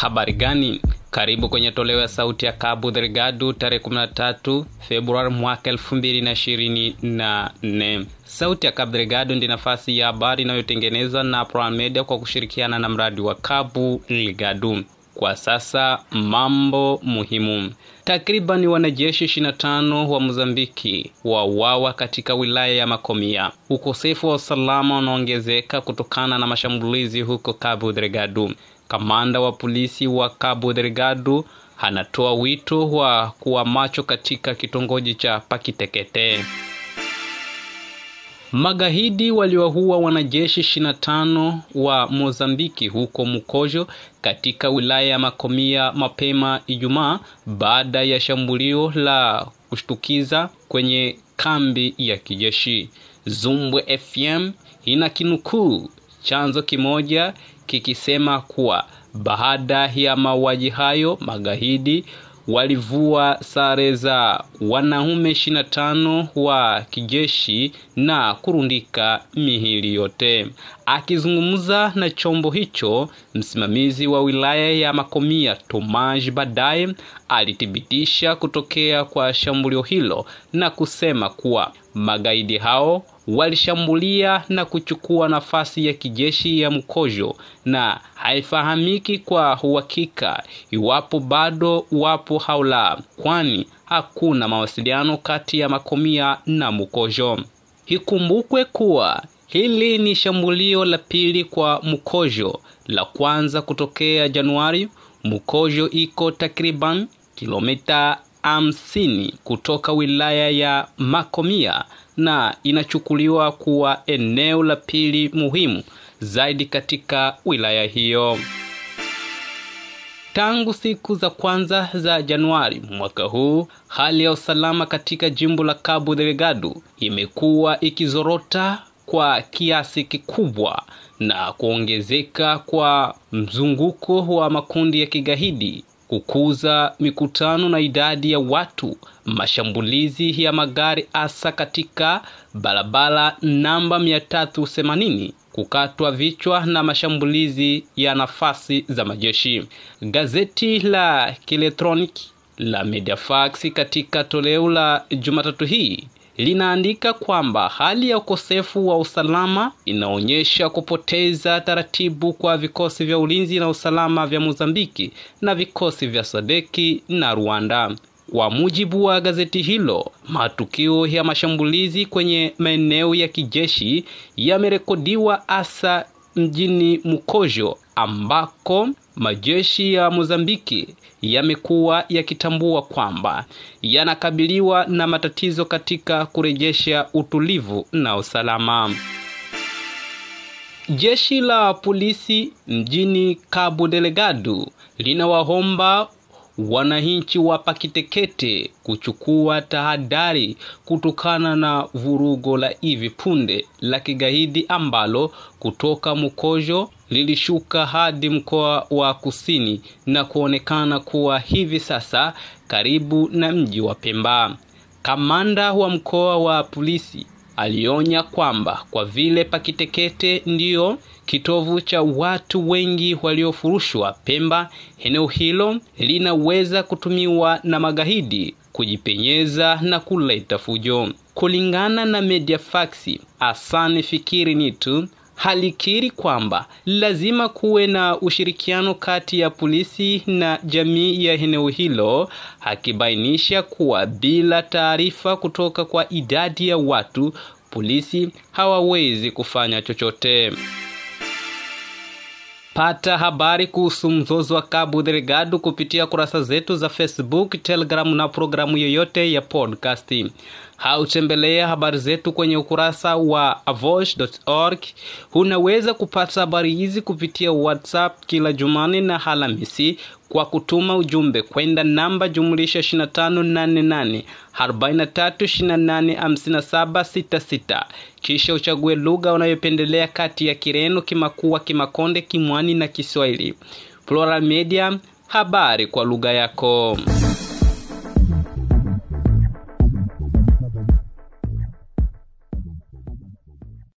habari gani karibu kwenye toleo ya sauti ya Cabo Delgado tarehe 13 Februari mwaka 2024. Sauti ya Cabo Delgado ndi nafasi ya habari inayotengenezwa na Prime Media kwa kushirikiana na mradi wa Cabo Delgado. Kwa sasa mambo muhimu. Takriban wanajeshi 25 wa Mozambiki wauawa katika wilaya ya Makomia. Ukosefu wa usalama unaongezeka kutokana na mashambulizi huko Cabo Delgado. Kamanda wa polisi wa Cabo Delgado anatoa wito wa kuwa macho katika kitongoji cha Pakitekete. Magaidi waliwaua wanajeshi 25 wa Mozambiki huko Mukojo katika wilaya ya Makomia mapema Ijumaa baada ya shambulio la kushtukiza kwenye kambi ya kijeshi. Zumbwe FM ina kinukuu chanzo kimoja kikisema kuwa baada ya mauaji hayo magaidi walivua sare za wanaume 25 wa kijeshi na kurundika mihili yote. Akizungumza na chombo hicho, msimamizi wa wilaya ya Makomia Tomaj baadaye alithibitisha kutokea kwa shambulio hilo na kusema kuwa magaidi hao walishambulia na kuchukua nafasi ya kijeshi ya Mkojo na haifahamiki kwa uhakika iwapo bado wapo au la, kwani hakuna mawasiliano kati ya Makomia na Mkojo. Ikumbukwe kuwa hili ni shambulio la pili kwa Mkojo, la kwanza kutokea Januari. Mkojo iko takriban kilomita hamsini kutoka wilaya ya Makomia na inachukuliwa kuwa eneo la pili muhimu zaidi katika wilaya hiyo. Tangu siku za kwanza za Januari mwaka huu, hali ya usalama katika jimbo la Cabo Delgado imekuwa ikizorota kwa kiasi kikubwa na kuongezeka kwa mzunguko wa makundi ya kigaidi kukuza mikutano na idadi ya watu, mashambulizi ya magari hasa katika barabara namba 380, kukatwa vichwa na mashambulizi ya nafasi za majeshi. Gazeti la kielektroniki la Mediafax katika toleo la Jumatatu hii linaandika kwamba hali ya ukosefu wa usalama inaonyesha kupoteza taratibu kwa vikosi vya ulinzi na usalama vya Mozambiki na vikosi vya Sadeki na Rwanda. Kwa mujibu wa gazeti hilo, matukio ya mashambulizi kwenye maeneo ya kijeshi yamerekodiwa hasa mjini Mukojo ambako majeshi ya Mozambiki yamekuwa yakitambua kwamba yanakabiliwa na matatizo katika kurejesha utulivu na usalama. Jeshi la polisi mjini Cabo Delgado linawaomba wananchi wa Pakitekete kuchukua tahadhari kutokana na vurugo la hivi punde la kigaidi ambalo kutoka Mukojo lilishuka hadi mkoa wa Kusini na kuonekana kuwa hivi sasa karibu na mji wa Pemba. Kamanda wa mkoa wa polisi alionya kwamba kwa vile Pakitekete ndiyo kitovu cha watu wengi waliofurushwa Pemba, eneo hilo linaweza kutumiwa na magaidi kujipenyeza na kuleta fujo. Kulingana na Mediafax, Hassan Fikiri Nitu halikiri kwamba lazima kuwe na ushirikiano kati ya polisi na jamii ya eneo hilo, akibainisha kuwa bila taarifa kutoka kwa idadi ya watu, polisi hawawezi kufanya chochote. Pata habari kuhusu mzozo wa Cabo Delgado kupitia kurasa zetu za Facebook, Telegram na programu yoyote ya podcast. Hautembelea habari zetu kwenye ukurasa wa avosh.org. Unaweza kupata habari hizi kupitia WhatsApp kila Jumani na Alhamisi kwa kutuma ujumbe kwenda namba jumlisha 2588 43285766 kisha uchague lugha unayopendelea kati ya Kireno, Kimakua, Kimakonde, Kimwani na Kiswahili. Plural Media, habari kwa lugha yako.